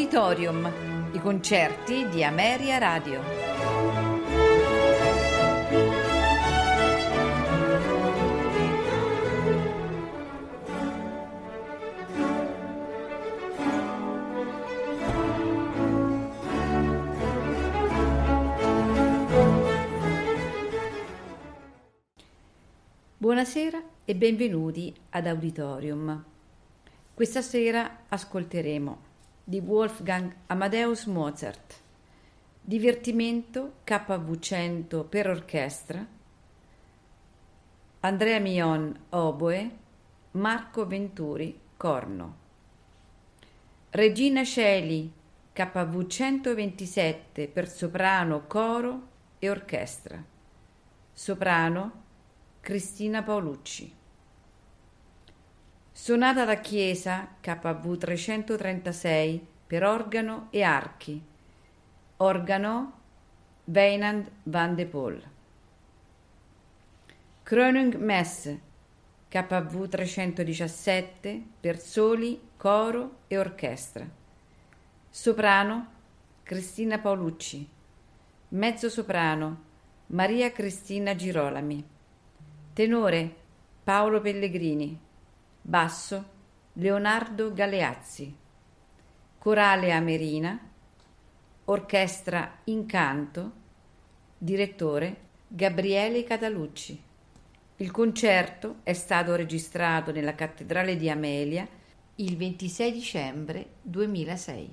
Auditorium, i concerti di Ameria Radio. Buonasera e benvenuti ad Auditorium. Questa sera ascolteremo di Wolfgang Amadeus Mozart, Divertimento KV100 per orchestra, Andrea Mion Oboe, Marco Venturi Corno, Regina Celi KV 127 per soprano, coro e orchestra, soprano Cristina Paolucci. Sonata da chiesa KV 336 per organo e archi. Organo Weinand van de Poel. Krönung Messe KV 317 per soli, coro e orchestra. Soprano Cristina Paolucci. Mezzo soprano Maria Cristina Girolami. Tenore Paolo Pellegrini. Basso Leonardo Galeazzi. Corale Amerina. Orchestra Incanto. Direttore Gabriele Catalucci. Il concerto è stato registrato nella Cattedrale di Amelia il 26 dicembre 2006.